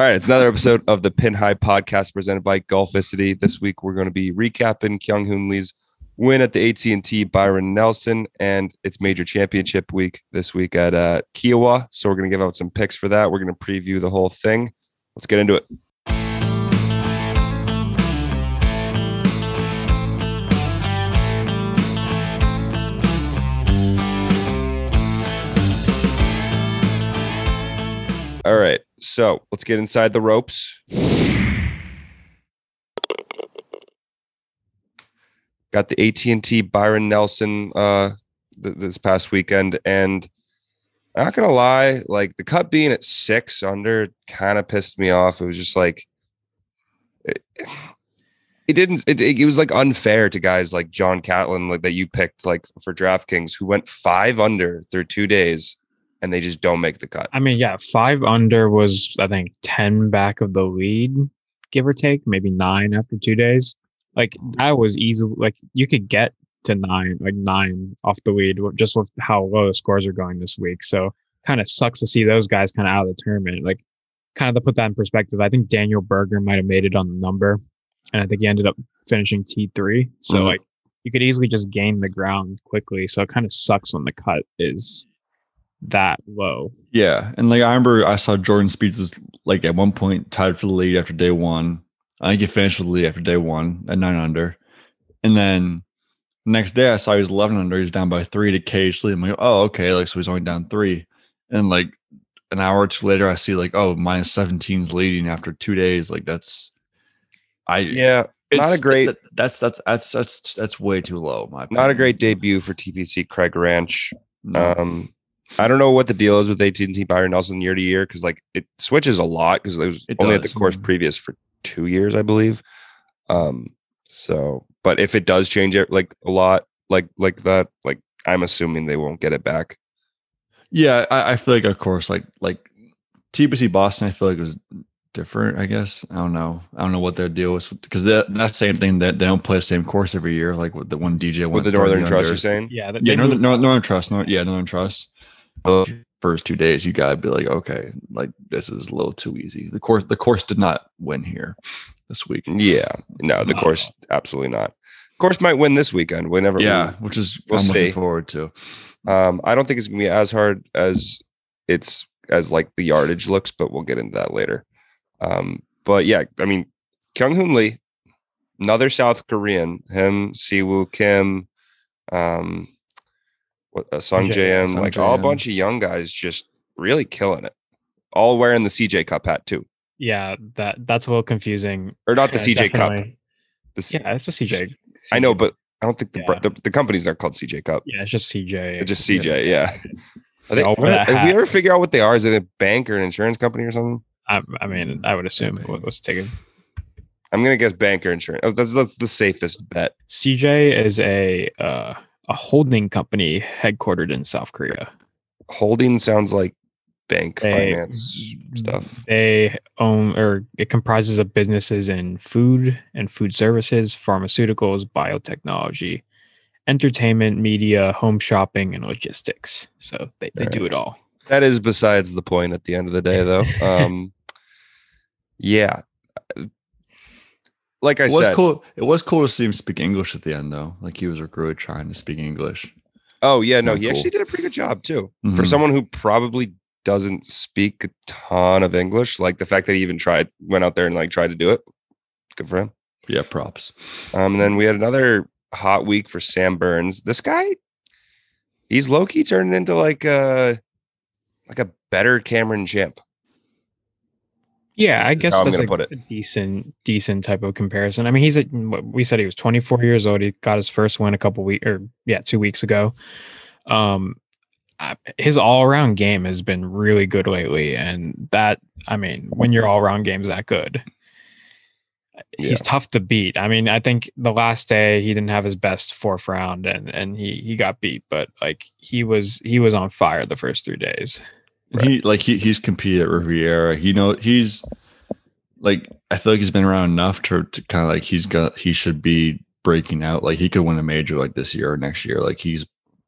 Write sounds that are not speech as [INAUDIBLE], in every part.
All right, it's another episode of the Pin High podcast presented by Golficity. This week we're going to be recapping Kyung Hoon Lee's win at the AT&T Byron Nelson and it's major championship week this week at uh, Kiawah. So we're going to give out some picks for that. We're going to preview the whole thing. Let's get into it. All right. So let's get inside the ropes. Got the AT&T Byron Nelson uh, th- this past weekend, and I'm not gonna lie, like the cut being at six under kind of pissed me off. It was just like it, it didn't. It, it was like unfair to guys like John Catlin, like that you picked, like for DraftKings, who went five under through two days and they just don't make the cut. I mean, yeah, five under was I think ten back of the lead, give or take, maybe nine after two days. Like that was easy. Like you could get to nine, like nine off the lead, just with how low the scores are going this week. So kind of sucks to see those guys kind of out of the tournament. Like kind of to put that in perspective, I think Daniel Berger might have made it on the number, and I think he ended up finishing T three. So mm-hmm. like you could easily just gain the ground quickly. So it kind of sucks when the cut is that low. Yeah, and like I remember, I saw Jordan Spieth was like at one point tied for the lead after day one. I think he finished with the lead after day one at nine under, and then next day I saw he was eleven under. He's down by three to K.H. Lee. I'm like, oh okay, like so he's only down three, and like an hour or two later, I see like oh minus 17's leading after two days. Like that's, I yeah. not a great. that's that's that's that's that's way too low. My opinion. not a great debut for TPC Craig Ranch. No. Um, I don't know what the deal is with AT&T Byron Nelson year to year because like it switches a lot because it was it only does. at the course previous for two years, I believe. Um, so, but if it does change it like a lot, like like that, like I'm assuming they won't get it back. Yeah, I, I feel like of course, like like TPC Boston, I feel like it was different. I guess I don't know. I don't know what their deal was because that that same thing that they don't play the same course every year. Like with the one DJ with the Northern Trust, you're saying? Yeah, yeah, Northern, Northern Trust, Northern, yeah, Northern Trust first two days, you gotta be like, okay, like this is a little too easy. The course, the course did not win here this week. Yeah, no, the course absolutely not. Course might win this weekend. Whenever, yeah, we, which is we'll I'm see. looking forward to. Um, I don't think it's gonna be as hard as it's as like the yardage looks, but we'll get into that later. Um, but yeah, I mean, Kyung Hoon Lee, another South Korean, him, Siwoo Kim, um, uh, Sungjae Im, like all a bunch of young guys just really killing it. All wearing the CJ Cup hat too. Yeah, that that's a little confusing. Or not the yeah, CJ definitely. Cup. The C- yeah, it's a CJ. I know, but I don't think the, yeah. the, the companies are called CJ Cup. Yeah, it's just CJ. It's just CJ. Yeah. Are they, what, have we ever figure out what they are? Is it a bank or an insurance company or something? I, I mean, I would assume it was taken. I'm gonna guess bank or insurance. Oh, that's that's the safest bet. CJ is a uh, a holding company headquartered in South Korea. Holding sounds like bank they, finance stuff. They own or it comprises of businesses in food and food services, pharmaceuticals, biotechnology, entertainment, media, home shopping, and logistics. So they, they do it all. That is besides the point at the end of the day, though. [LAUGHS] um, yeah, like I it was said, cool. It was cool to see him speak English at the end, though. Like he was really trying to speak English. Oh yeah, no, he cool. actually did a pretty good job too mm-hmm. for someone who probably doesn't speak a ton of English. Like the fact that he even tried, went out there and like tried to do it. Good for him. Yeah, props. Um, and then we had another hot week for Sam Burns. This guy, he's low key turning into like a like a better Cameron Champ. Yeah, I guess that's a, a, decent, decent type of comparison. I mean, he's a, we said he was 24 years old. He got his first win a couple weeks, or yeah, two weeks ago. Um, his all around game has been really good lately, and that, I mean, when your all around game's that good, yeah. he's tough to beat. I mean, I think the last day he didn't have his best fourth round, and and he he got beat, but like he was he was on fire the first three days. Right. He like he he's competed at Riviera. He know he's like I feel like he's been around enough to, to kind of like he's got he should be breaking out. Like he could win a major like this year or next year. Like he's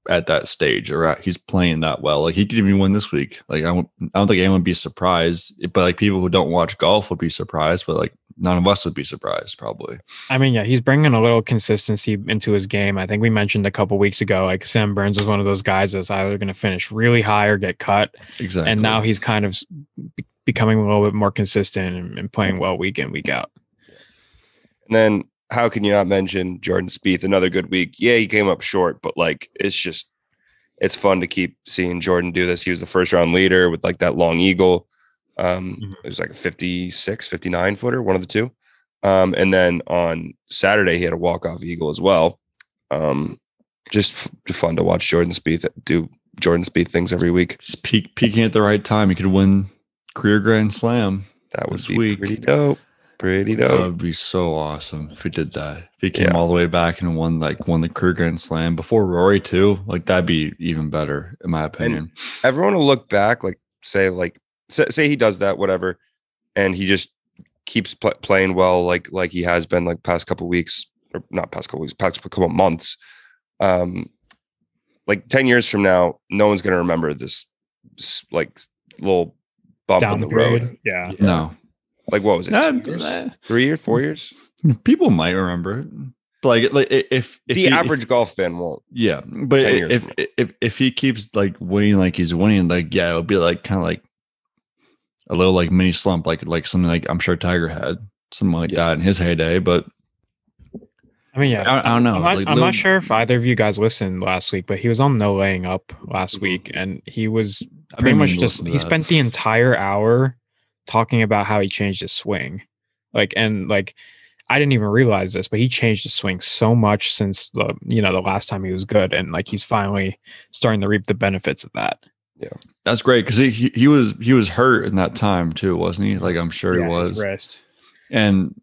at that stage or at, he's playing that well. Like he could even win this week. Like I, don't think anyone would be surprised, but like people who don't watch golf would be surprised, but like none of us would be surprised probably. I mean, yeah, he's bringing a little consistency into his game. I think we mentioned a couple weeks ago, like Sam Burns was one of those guys that's either going to finish really high or get cut, Exactly. and now he's kind of be- becoming a little bit more consistent and, and playing well week in week out. And then how can you not mention Jordan Spieth? Another good week. Yeah, he came up short, but like it's just it's fun to keep seeing Jordan do this. He was the first round leader with like that long eagle. Um, Mhm. it was like a 56, 59 footer, one of the two. Um, and then on Saturday he had a walk off eagle as well. Um, just f- fun to watch Jordan Spieth do Jordan Spieth things every week. just peak peaking at the right time. He could win career grand slam. That would be week. pretty dope. Pretty dope. That would be so awesome if he did that. If he came Yeah. all the way back and won like won the career grand slam before Rory too. Like that'd be even better in my opinion. everyone will look back, like say, like say, say he does that, whatever, and he just keeps pl- playing well, like like he has been like past couple weeks, or not past couple weeks, past couple months. Um, like ten years from now, no one's gonna remember this, like little bump on the Downgrade, road. yeah. no. Like what was it? Nah, years? Three years? Four years? People might remember it. Like, like if, if the he- if- average golf fan won't. yeah, but if, if if if he keeps like winning like he's winning, like yeah, it'll be like kind of like a little like mini slump, like like something like I'm sure Tiger had something like Yeah. that in his heyday. But I mean, yeah, I don't- I don't know, I'm, not, like, I'm little- not sure if either of you guys listened last week, but he was on no laying up last Mhm. week, and he was I've pretty much just he spent the entire hour talking about how he changed his swing, like and like I didn't even realize this, but he changed his swing so much since the you know the last time he was good, and like he's finally starting to reap the benefits of that. Yeah, that's great because he, he he was he was hurt in that time too, wasn't he? Like I'm sure Yeah, he was. wrist. And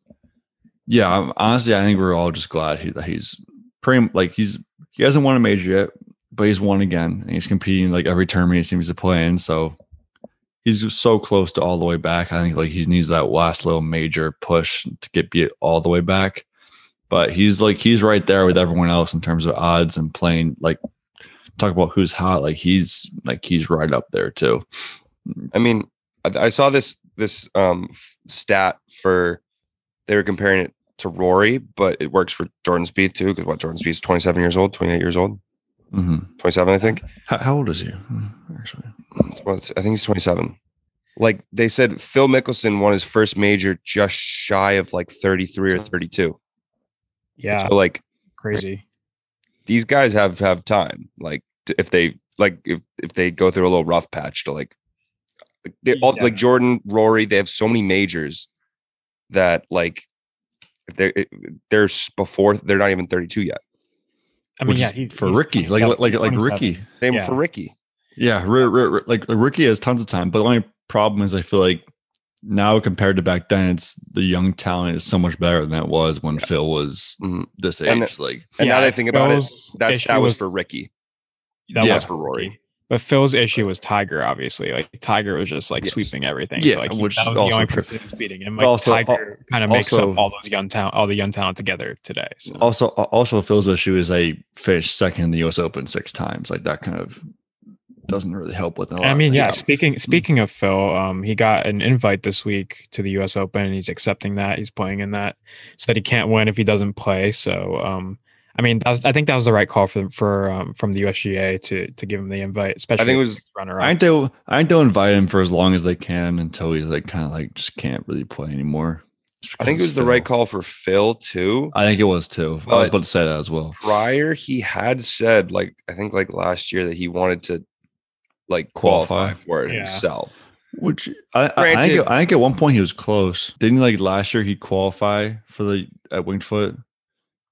yeah, I'm- honestly, I think we're all just glad he, that he's pretty like he's he hasn't won a major yet, but he's won again, and he's competing like every tournament he seems to play in. So he's so close to all the way back. I think like he needs that last little major push to get beat all the way back. But he's like he's right there with everyone else in terms of odds and playing like talk about who's hot. Like he's like he's right up there too. I mean, I, I saw this this um stat for they were comparing it to Rory, but it works for Jordan Spieth too. Because what Jordan Spieth is 27 years old, 28 years old, hmm 27, I think. How, how old is he? Hmm, Actually, It's I think he's 27. Like they said, Phil Mickelson won his first major just shy of like 33 or 32. Yeah, So like crazy. these guys have have time. Like t- if they like if if they go through a little rough patch to like they all Yeah. like Jordan, Rory, they have so many majors that like if they're it- they're before they're not even 32 yet. I mean, Which yeah, is he, for he's Ricky, like 27 like like Ricky. Same Yeah. for Ricky. Yeah, Ri- Ri- Ri- like Ricky has tons of time, but the only problem is I feel like now compared to back then, it's the young talent is so much better than it was when Phil was Mhm. this And- age. like, And now Yeah, that I think about it, Phil's that's that was for Ricky. That Yeah. was for Rory. But Phil's issue was Tiger, obviously. Like Tiger was just like Yes. sweeping everything. Yeah, so, like he- which that was is the only person who's beating him. Like also- Tiger kind of makes also- up all those young talent, all the young talent together today. So also also Phil's issue is they finished second in the U.S. Open six times. Like that kind of doesn't really help with a. I mean, yeah. Speaking speaking of Phil, um, he got an invite this week to the U.S. Open. and He's accepting that. He's playing in that. Said he can't win if he doesn't play. So, um, I mean, that was, I think that was the right call for for um, from the USGA to to give him the invite. Especially I think it was- runner I up. think they'll I think they'll invite him for as long as they can until he's like kind of like just can't really play anymore. I think it because was the right call for Phil too. I think it was too. I was about to say that as well. Prior, he had said like I think like last year that he wanted to like qualify, Qualify. for it Yeah. himself. Which I, I, I, think, I think at one point he was close. Didn't he, like last year he qualify for the at Winged Foot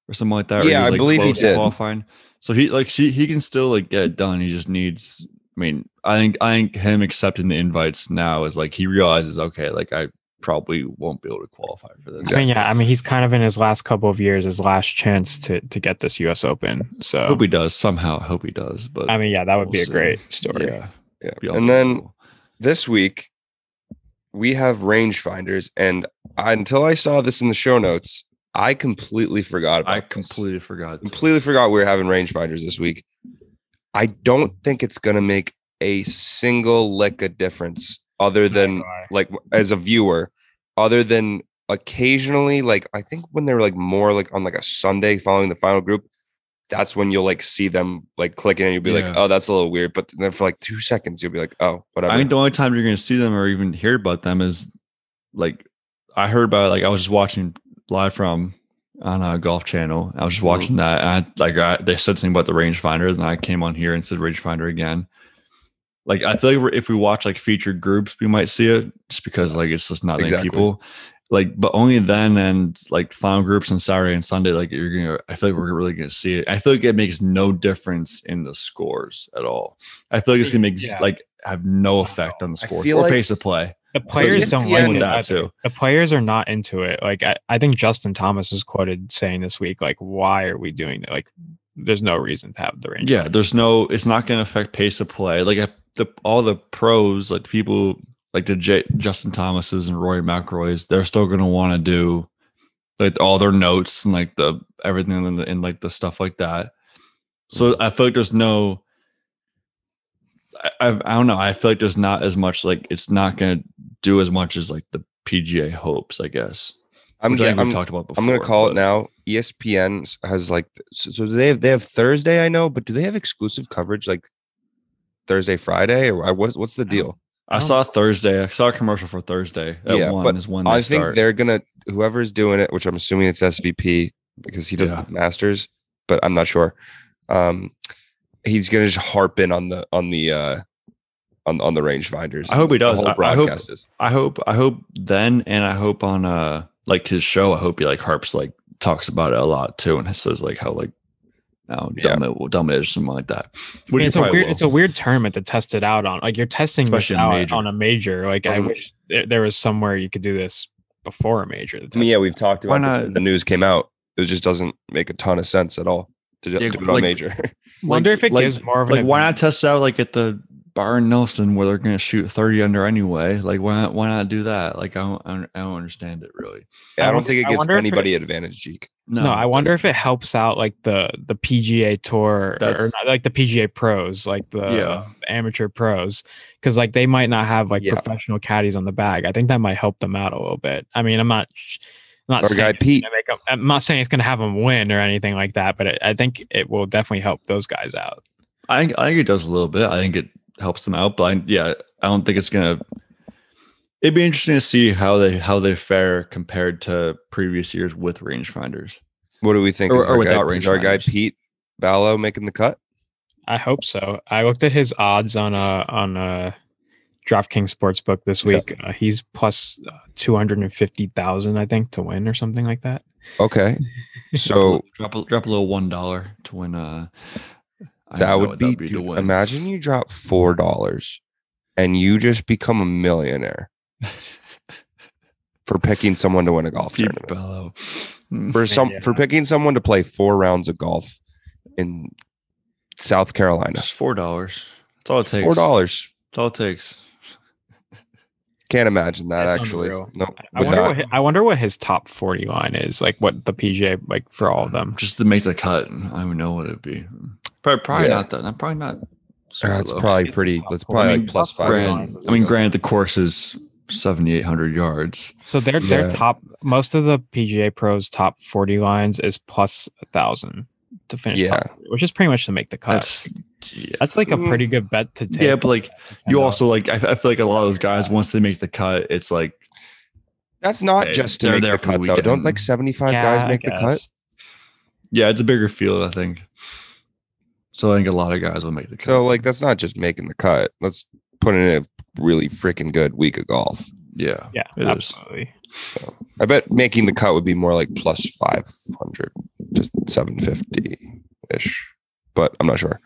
or something like that? or Yeah, was, I believe he close to did. Qualifying. So he like see he can still like get it done. He just needs. I mean, I think I think him accepting the invites now is like he realizes okay, like I probably won't be able to qualify for this. I mean, yeah. I mean, he's kind of in his last couple of years, his last chance to to get this U.S. Open. So, Hope he does somehow. Hope he does. But I mean, yeah, that would we'll be a see. great story. Yeah, Yeah. be And then unbelievable. this week we have rangefinders and I, until i saw this in the show notes i completely forgot about I this. completely forgot. completely forgot we were having rangefinders this week I don't think it's gonna make a single lick of difference other than like as a viewer, other than occasionally, like I think when they're like more like on like a Sunday following the final group, that's when you'll like see them like clicking and you'll be like, oh, that's a little weird. But then for like two seconds, you'll be like, oh, whatever. I mean, the only time you're going to see them or even hear about them is like I heard about like I was just watching live from on a golf channel. I was just Mhm. watching that and I like I, they said something about the rangefinder, and I came on here and said rangefinder again. Like I feel like if we watch like featured groups, we might see it just because like it's just not many Exactly. people. Like, but only then and like final groups on Saturday and Sunday, like you're gonna. I feel like we're really gonna see it. I feel like it makes no difference in the scores at all. I feel like it's gonna make Yeah. like have no effect on the feel or like pace of play. The players don't like that too. The players are not into it. Like I, I think Justin Thomas was quoted saying this week, like, why are we doing that? Like, there's no reason to have the range. Yeah, there's no. It's not going to affect pace of play. Like uh, the all the pros, like people like the J, Justin Thomases and Rory McIlroys, they're still going to want to do like all their notes and like the everything and, the, and like the stuff like that. So I feel like there's no. I, I I don't know. I feel like there's not as much like it's not going to do as much as like the PGA hopes. I guess. I'm, which I think I'm, talked about before. I'm gonna call it now. ESPN has like so, so do they have they have Thursday, I know, but do they have exclusive coverage like Thursday, Friday, or what's what's the deal? I saw Thursday. I saw a commercial for Thursday. At Yeah, one but is when they I think start. they're gonna whoever's doing it, which I'm assuming it's SVP because he does Yeah. the Masters, but I'm not sure. Um, he's gonna just harp in on the on the uh on on the rangefinders. I hope he does. I- I hope- is. I hope I hope then and I hope on uh like his show, I hope he like harps like talks about it a lot too and says like how like now Yeah. dumb it dumb it is something like that. I Which it's a weird will. it's a weird tournament to test it out on. Like you're testing Especially this out major. on a major. Like I wish there, there was somewhere you could do this before a major. I mean, yeah, we've talked about it. not- The news came out. It just doesn't make a ton of sense at all to just Yeah, do it on like- major. [LAUGHS] Wonder if it like- gives more of like an why not test out like at the Byron Nelson where they're gonna shoot 30 under anyway? Like why not why not do that? Like I don't I don't, I don't understand it really. I, I don't think it I gives wonder if it- anybody advantage, Jeek. No, I wonder if it helps out like the the PGA tour or, or not, like the PGA pros, like the Yeah. amateur pros, because like they might not have like Yeah. professional caddies on the bag. I think that might help them out a little bit. I mean, I'm not, I'm not Our saying guy it's Pete. gonna I'm not saying it's going to have them win or anything like that, but it, I think it will definitely help those guys out. I think I think it does a little bit. I think it helps them out, but I, yeah, I don't think it's gonna. It'd be interesting to see how they how they fare compared to previous years with rangefinders. What do we think? Or- is or our without guy, is our guy. Pete Ballo making the cut? I hope so. I looked at his odds on a on a DraftKings Sportsbook this Yeah. week. Uh, he's plus uh, two hundred and fifty thousand, I think, to win or something like that. Okay, [LAUGHS] so drop a, drop a little one dollar to win. Uh, I don't that would what be. to dude, imagine you drop four dollars, and you just become a millionaire for picking someone to win a golf Pete tournament. Ballo. Mm. For some, for picking someone to play four rounds of golf in South Carolina, Just four dollars. That's all it takes. four dollars. That's all it takes. Can't imagine that That's actually. unreal. No, I would wonder not. what I wonder what his top forty line is, like what the PGA like for all of them. Just to make the cut. I don't know what it'd be. Probably, probably Yeah. not that. I'm probably not. super That's low. probably It's pretty. top That's probably I mean, plus top five. Grand, I mean, granted, the course is seventy eight hundred yards. So their their Yeah. top most of the PGA pros top forty lines is plus a thousand to finish. Yeah. top 40, which is pretty much to make the cut. That's, That's like a pretty good bet to take. Yeah, but like you uh, also like I, I feel like a lot of those guys once they make the cut, it's like That's not Hey, just to make there the for the cut though. Don't like seventy five Yeah, guys make the cut? yeah, it's a bigger field, I think. So I think a lot of guys will make the cut. So like that's not just making the cut. Let's put in a really freaking good week of golf. yeah, Yeah, It is. absolutely. I bet making the cut would be more like plus five hundred, just seven fifty ish, but I'm not sure.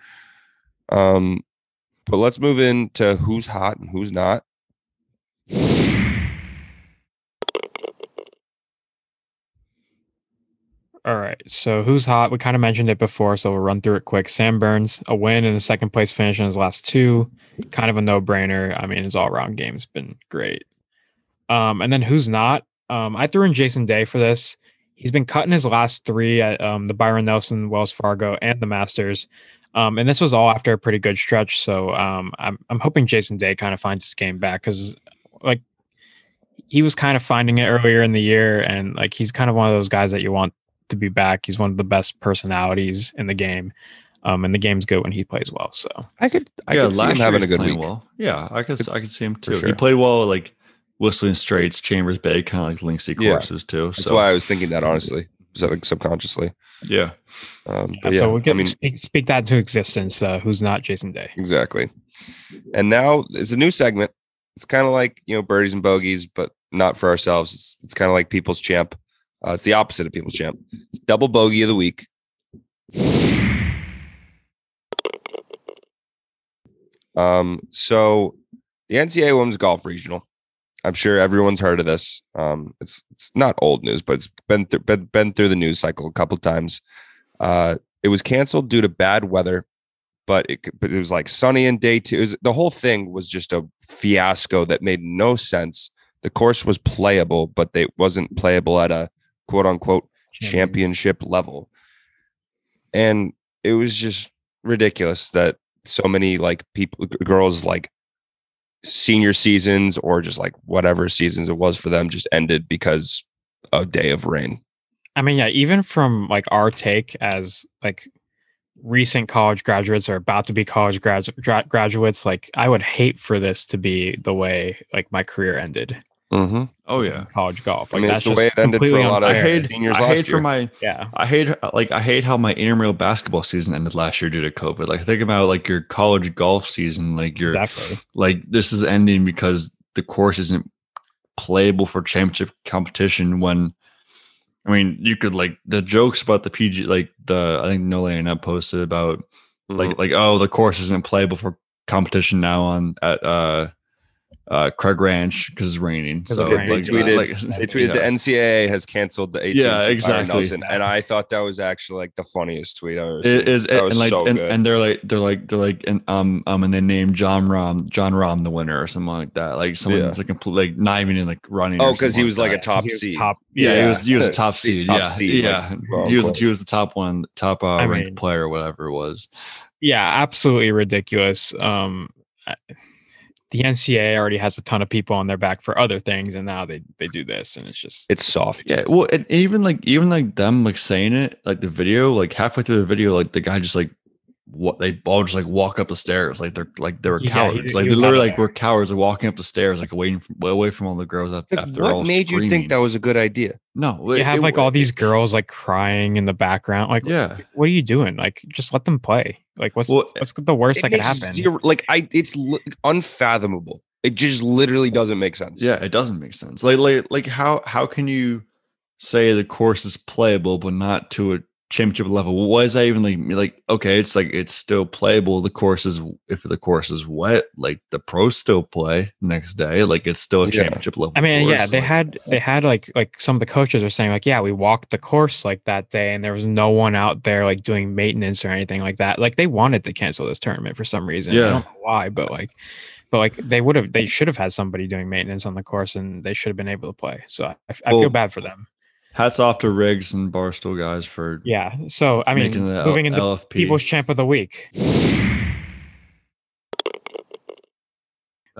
Um, but let's move into who's hot and who's not. All right. So who's hot? We kind of mentioned it before, so we'll run through it quick. Sam Burns, a win and a second place finish in his last two. Kind of a no brainer. I mean, his all around game's been great. Um, and then who's not? Um, I threw in Jason Day for this. He's been cutting his last three at um, the Byron Nelson, Wells Fargo, and the Masters. Um, and this was all after a pretty good stretch. So um, I'm I'm hoping Jason Day kind of finds his game back because like he was kind of finding it earlier in the year, and like he's kind of one of those guys that you want to be back. He's one of the best personalities in the game. Um, and the game's good when he plays well. So I could, I yeah, could see him having a good week. Well. Yeah, I could I could see him too. sure. He played well, like Whistling Straits, Chambers Bay, kind of like Linksy Yeah. courses too. That's so why I was thinking that honestly, so like subconsciously. yeah, Um, yeah, yeah, so we I can mean, speak, speak that into existence. Uh, who's not Jason Day? exactly. And now it's a new segment. It's kind of like you know birdies and bogeys, but not for ourselves. It's, it's kind of like people's champ. Uh, it's the opposite of people's champ. It's double bogey of the week. Um, so the NCAA Women's Golf Regional. I'm sure everyone's heard of this. Um, it's it's not old news, but it's been through been, been through the news cycle a couple times. Uh, it was canceled due to bad weather, but it but it was like sunny in day two. Was, the whole thing was just a fiasco that made no sense. The course was playable, but it wasn't playable at a quote unquote championship level. And it was just ridiculous that so many like people girls like senior seasons or just like whatever seasons it was for them just ended because a day of rain. I mean, yeah, even from like our take as like recent college graduates or about to be college gradu- gra- graduates, like I would hate for this to be the way like my career ended. Mm-hmm. oh yeah. college golf. I mean, that's it's the way it ended for a completely lot of I hate seniors I last hate year. for my yeah. I hate like I hate how my intramural basketball season ended last year due to COVID. Like think about like your college golf season, like your Exactly. like this is ending because the course isn't playable for championship competition when I mean you could like the jokes about the PG like the I think No Laying Up posted about Mm-hmm. like like oh the course isn't playable for competition now on at uh uh Craig Ranch because it's raining. 'Cause So of like. They tweeted- like- they tweeted the. NCAA has canceled the 18 Yeah, exactly. Nelson, and I thought that was actually like the funniest tweet I've ever seen. is that and like so and, good. and they're like they're like they're like and um um and they named Jon Rahm Jon Rahm the winner or something like that like someone Yeah. like complete like not even in like running oh, because he was like a top seed. top. yeah, Yeah, he was he was a top [LAUGHS] seed top yeah seed, like, yeah well, he was quote. he was the top one top uh, I ranked mean- player whatever it was yeah, absolutely ridiculous. Um, I- the NCAA already has a ton of people on their back for other things, and now they they do this, and it's just It's soft. yeah well and even like even like them like saying it like the video like halfway through the video like the guy just like what they all just like walk up the stairs like they're like they were Yeah, he- cowards he like was they out of literally like there. were cowards like walking up the stairs like waiting from, away from all the girls after, Like, after they're all what made you think that was a good idea? no you it- have it like wa- all these girls like crying in the background. Like, yeah what are you doing? Like, just let them play. Like, what's Well, what's the worst that could happen? zero- like I, it's li- unfathomable. It just literally doesn't make sense. Yeah, it doesn't make sense. Like, like, like how how can you say the course is playable but not to a championship level? Why is that even like like okay? It's like it's still playable. The course is if the course is wet, like the pros still play next day. Like it's still a Yeah. championship level. I mean, yeah, they like- had they had like like some of the coaches are saying like, yeah, we walked the course like that day, and there was no one out there like doing maintenance or anything like that. Like they wanted to cancel this tournament for some reason. I Yeah. don't know why, but like, but like they would have they should have had somebody doing maintenance on the course, and they should have been able to play. So I, I Well, feel bad for them. Hats off to Riggs and Barstool guys for Yeah. So I mean, moving into LFP. People's Champ of the Week,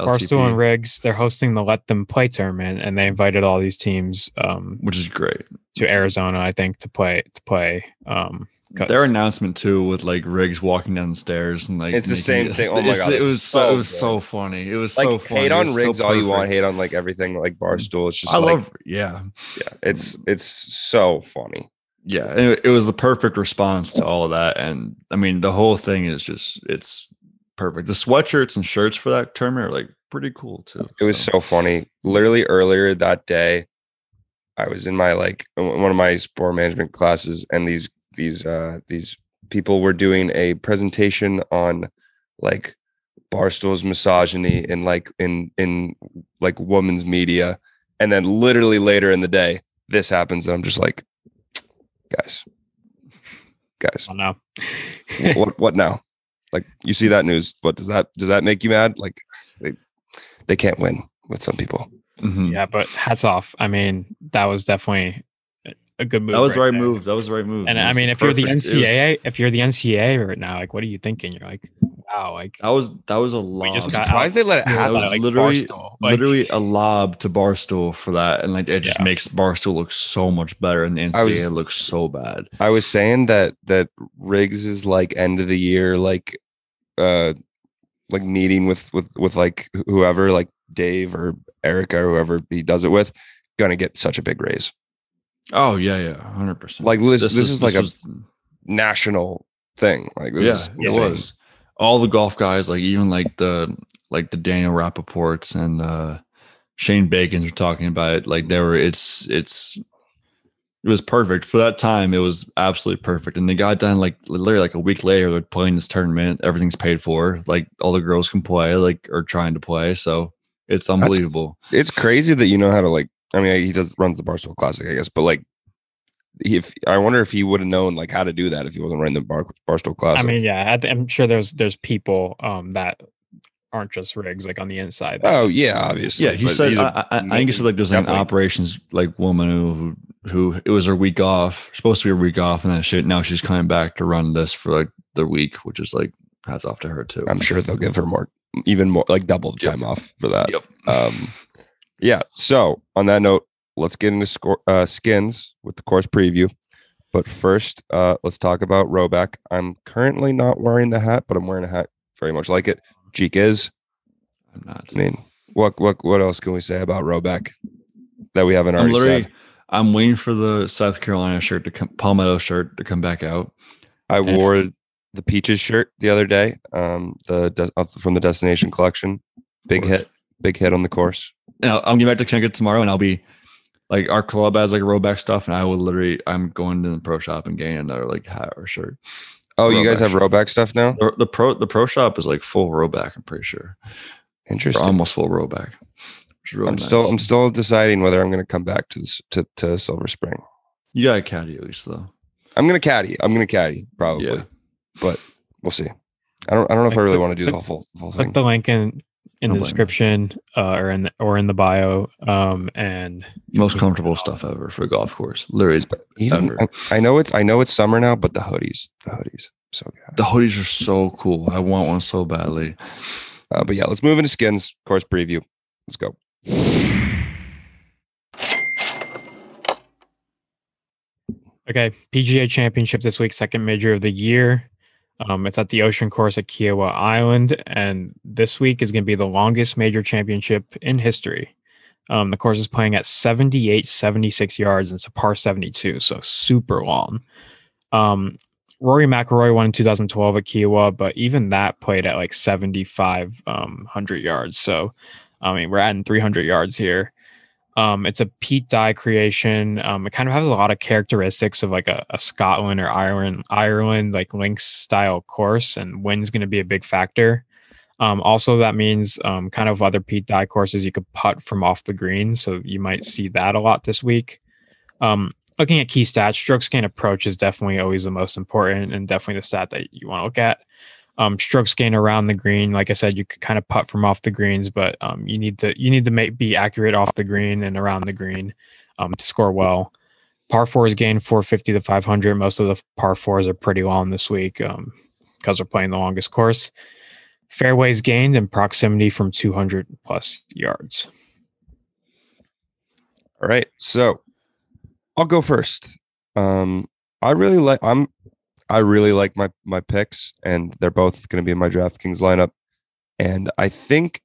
Barstool and Riggs, they're hosting the Let Them Play tournament, and they invited all these teams um, which is great. to Arizona, I think, to play to play. Um, 'cause- Their announcement too, with like Riggs walking down the stairs and like It's the same it- thing. Oh [LAUGHS] my God, it was so, so it was so funny. It was like so funny. hate on was so Riggs all you want. Hate on like everything like Barstool. It's just I like love yeah. yeah, it's it's so funny. yeah it, it was the perfect response to all of that and i mean the whole thing is just it's perfect the sweatshirts and shirts for that tournament are like pretty cool too It was so funny. Literally earlier that day, I was in my like one of my sport management classes, and these these uh these people were doing a presentation on like Barstool's misogyny in like in in like women's media, and then literally later in the day, this happens, and I'm just like, guys, guys, I don't know. what what now? Like you see that news? What does that does that make you mad? Like they they can't win with some people. Mhm. yeah, but hats off. I mean, that was definitely a good move. That was the right there. move. That was the right move. And I mean, if you're the perfect- it was- NCAA, if you're the NCAA right now, like, what are you thinking? You're like, wow, like that was that was a lob. I'm got surprised they let it Yeah, that happen. was like literally Barstool, like- literally a lob to Barstool for that, and like it just Yeah. makes Barstool look so much better, and the NCAA was- looks so bad. I was saying that that Riggs is like end of the year, like uh like meeting with with with like whoever, like Dave or Erica or whoever he does it with, gonna get such a big raise. Oh yeah, yeah, hundred percent. Like this, this, is, like a was, national thing. Like this yeah, is it was. All the golf guys, like even like the like the Daniel Rapaports and uh Shane Bacon's were talking about it. Like they were it's it's it was perfect. For that time, it was absolutely perfect. And they got done like literally like a week later, they're playing this tournament. Everything's paid for. Like all the girls can play, like are trying to play. So it's unbelievable. It's crazy that you know how to like. I mean, he does runs the Barstool Classic, I guess, but like, if I wonder if he would have known like how to do that if he wasn't running the Bar, Barstool Classic. I mean, yeah, I th- I'm sure there's there's people um that aren't just Riggs like on the inside. oh yeah, obviously. Yeah, he but said. I, I, I think he said like there's like an operations like woman who who it was her week off, supposed to be a week off, and then shit. Now she's coming back to run this for like the week, which is like hats off to her too. I'm sure they'll give her more, even more, like double the Yep. time off for that. Yep. Um, yeah. So on that note, let's get into score, uh, skins with the course preview. But first, uh, let's talk about Rhoback. I'm currently not wearing the hat, but I'm wearing a hat very much like it. Jeek is. I'm not. I mean, what what what else can we say about Rhoback that we haven't I'm already said? I'm waiting for the South Carolina shirt to come, Palmetto shirt to come back out. I Yeah. wore the Peaches shirt the other day. Um, the uh, from the Destination Collection. Big hit, big hit on the course. And I'll, I'm getting back to Connecticut tomorrow, and I'll be like our club has like rhoback stuff, and I will literally I'm going to the pro shop and getting another like hat or shirt. Oh, you guys have shirt. Rhoback stuff now? The, the pro the pro shop is like full rhoback. I'm pretty sure, or Interesting. almost full rhoback. which really I'm still I'm still deciding whether I'm going to come back to this to, to Silver Spring. You got a caddy at least though. I'm going to caddy. I'm going to caddy probably, Yeah. but we'll see. I don't I don't know if I really want to do the whole full, full Click thing. the link in in Don't blame the description uh, or in the, or in the bio. Um, and Most comfortable stuff ever for a golf course. Literally, Even ever. I, I know it's I know it's summer now, but the hoodies, the hoodies, so good. the hoodies are so cool. I want one so badly. Uh, but yeah, let's move into skins course preview. Let's go. Okay, PGA Championship this week, second major of the year. Um, it's at the Ocean Course at Kiawah Island, and this week is going to be the longest major championship in history. Um, the course is playing at 78, 76 yards, and it's a par 72, so super long. Um, Rory McIlroy won in 2012 at Kiawah, but even that played at like 7,500 um, yards. So, I mean, we're adding 300 yards here. Um, it's a Pete Dye creation. Um, it kind of has a lot of characteristics of like a, a Scotland or Ireland, Ireland like links style course, and wind's going to be a big factor. Um, also, that means um, kind of other Pete Dye courses you could putt from off the green, so you might see that a lot this week. Um, looking at key stats, strokes gain approach is definitely always the most important, and definitely the stat that you want to look at. Um, strokes gain around the green, like I said, you could kind of putt from off the greens, but um, you need to you need to make be accurate off the green and around the green um, to score well. Par fours gain 450 to 500. Most of the par fours are pretty long this week because we're playing the longest course. Fairways gained and proximity from 200 plus yards. All right. So I'll go first. Um, I really like I'm I really like my my picks, and they're both gonna be in my DraftKings lineup. And I think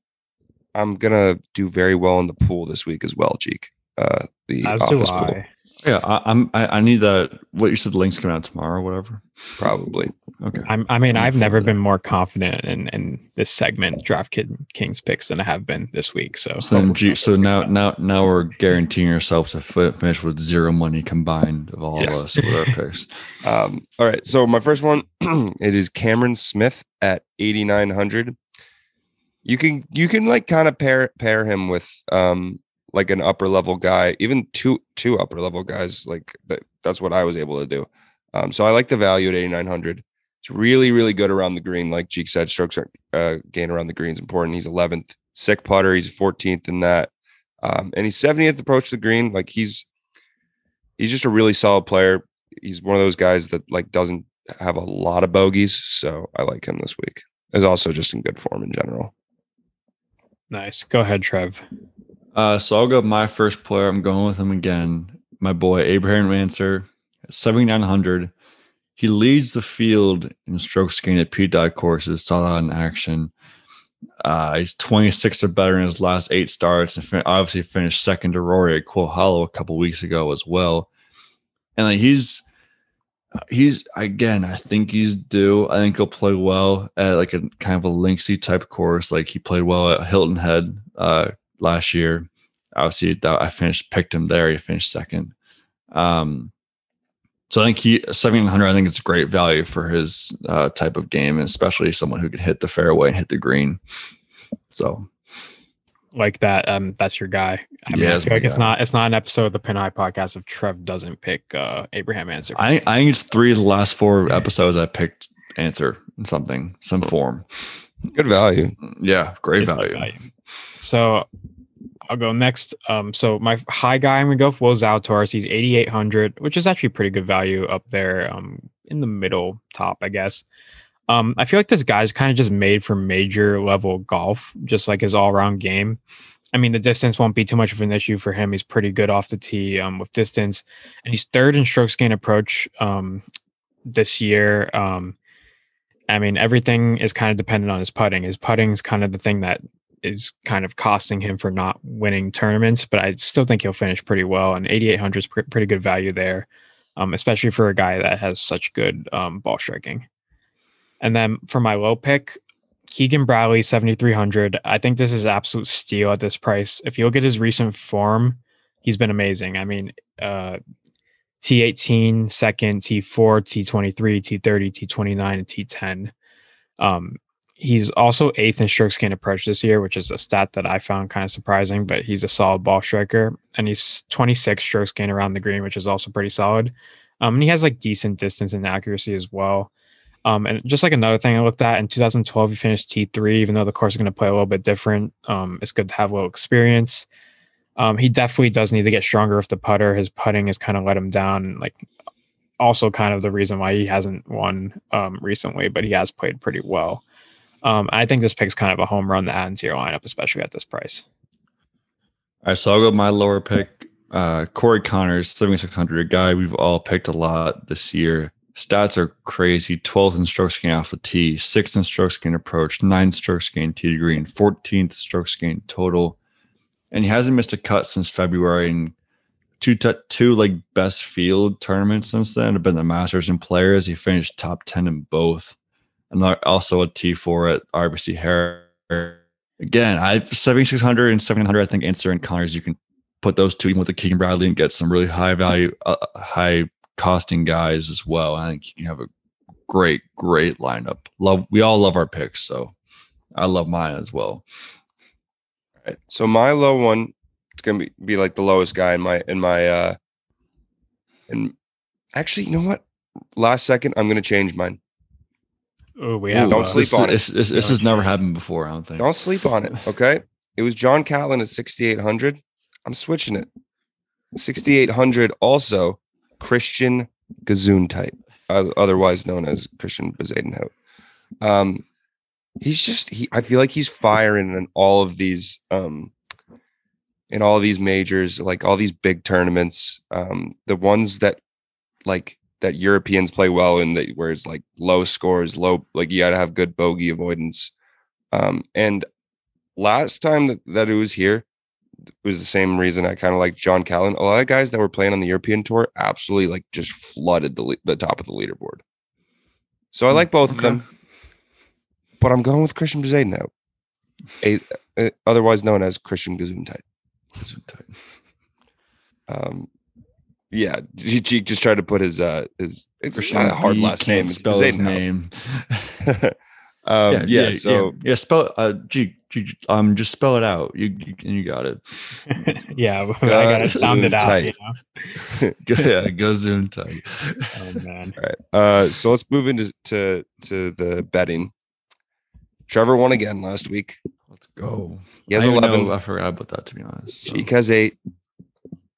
I'm gonna do very well in the pool this week as well, Jeek. Uh the As office pool. I. Yeah, I, I'm. I, I need that. What you said, the links coming out tomorrow, or whatever. Probably. Okay. I'm, I mean, I'm I've never been more confident in, in this segment, DraftKings Kings picks, than I have been this week. So, So then, G, so now, now, now we're guaranteeing ourselves to finish with zero money combined of all Yes. of us with our picks. [LAUGHS] Um, all right. So my first one, [CLEARS THROAT] it is Cameron Smith at 8,900. You can you can like kind of pair pair him with um like an upper level guy, even two two upper level guys. Like that that's what I was able to do. Um, so I like the value at 8,900. It's really really good around the green. Like Jeek said, strokes are, uh, gain around the green is important. He's 11th, sick putter. He's 14th in that, um, and he's 70th approach to the green. Like he's he's just a really solid player. He's one of those guys that like doesn't have a lot of bogeys, so I like him this week. Is also just in good form in general. Nice. Go ahead, Trev. Uh, so I'll go my first player. I'm going with him again. My boy Abraham Ancer, 7900. He leads the field in strokes gained at Pete Dye courses. Saw that in action. Uh, he's 26 or better in his last eight starts, and fin- obviously finished second to Rory at Quail Hollow a couple weeks ago as well. And like he's he's again, I think he's due. I think he'll play well at like a kind of a linksy type course. Like he played well at Hilton Head uh, last year. Obviously, that I finished picked him there. He finished second. Um, so I think he 1700. I think it's a great value for his uh, type of game, and especially someone who can hit the fairway and hit the green. So Like that. Um, that's your guy. I mean, Yeah, I that's feel my like it's not it's not an episode of the Pin High podcast if Trev doesn't pick uh Abraham Ancer. I I think it's three of the last four episodes I picked Ancer in something some form. Good value. Yeah, great It's value. So I'll go next. Um, so my high guy I'm gonna go for Will Zalatoris. He's 8,800, which is actually pretty good value up there, um, in the middle top, I guess. Um, I feel like this guy's kind of just made for major level golf, just like his all around game. I mean, the distance won't be too much of an issue for him. He's pretty good off the tee um, with distance, and he's third in strokes gain approach um, this year. Um, I mean, everything is kind of dependent on his putting. His putting is kind of the thing that is kind of costing him for not winning tournaments, but I still think he'll finish pretty well. And 8,800 is pr- pretty good value there, um, especially for a guy that has such good um, ball striking. And then for my low pick, Keegan Bradley, 7,300. I think this is absolute steal at this price. If you look at his recent form, he's been amazing. I mean, uh, T18, second, T4, T23, T30, T29, and T10. Um, he's also eighth in strokes gained approach this year, which is a stat that I found kind of surprising, but he's a solid ball striker. And he's 26 strokes gained around the green, which is also pretty solid. Um, and he has like decent distance and accuracy as well. Um, and just like another thing I looked at in 2012, he finished T3, even though the course is going to play a little bit different. Um, it's good to have a little experience. Um, he definitely does need to get stronger with the putter. His putting has kind of let him down. Like, also kind of the reason why he hasn't won um, recently, but he has played pretty well. Um, I think this pick's kind of a home run to add into your lineup, especially at this price. All right, so I'll go my lower pick. Uh, Corey Conners, 7,600, a guy we've all picked a lot this year. Stats are crazy 12th in strokes gained off the tee, 6th in strokes gained approach, 9th strokes gained tee to green, 14th strokes gained total. And he hasn't missed a cut since February. And two, t- two like best field tournaments since then have been the Masters and Players. He finished top 10 in both. And also a T4 at RBC Heritage. Again, I have 7600 and 700. I think Ancer and Conners, you can put those two even with the Keegan Bradley and get some really high value, uh, high costing guys as well. I think you can have a great, great lineup. Love, we all love our picks, so I love mine as well. All right. So my low one it's gonna be, be like the lowest guy in my in my uh and actually, you know what? Last second, I'm gonna change mine. Oh, we have. don't sleep this, on it. This, this, this has never happened before. I don't think. Don't sleep on it. Okay. It was John Catlin at 6,800. I'm switching it. 6,800 also Christian Gazoon type, otherwise known as Christiaan Bezuidenhout. Um, he's just he. I feel like he's firing in all of these um, in all of these majors, like all these big tournaments. Um, the ones that like that Europeans play well in, that where it's like low scores, low like you got to have good bogey avoidance. Um, and last time that, that it was here it was the same reason I kind of like John Catlin. A lot of guys that were playing on the European tour absolutely like just flooded the le- the top of the leaderboard. So I like both of them, but I'm going with Christian Bezaden now, a, uh, otherwise known as Christian Gesundheit. Um, yeah, G- G just tried to put his uh his it's Christian, not a hard you last name. It's spell his name. [LAUGHS] um, yeah, so yeah, spell uh, G, G, um, just spell it out. You, you, you got it. [LAUGHS] yeah, [LAUGHS] I gotta sound it out. You know? yeah, go zoom tight. Oh man. All right. Uh, so let's move into to to the betting. Trevor won again last week. Let's go. He has I eleven. know- I forgot about that to be honest. so. Jeek has eight.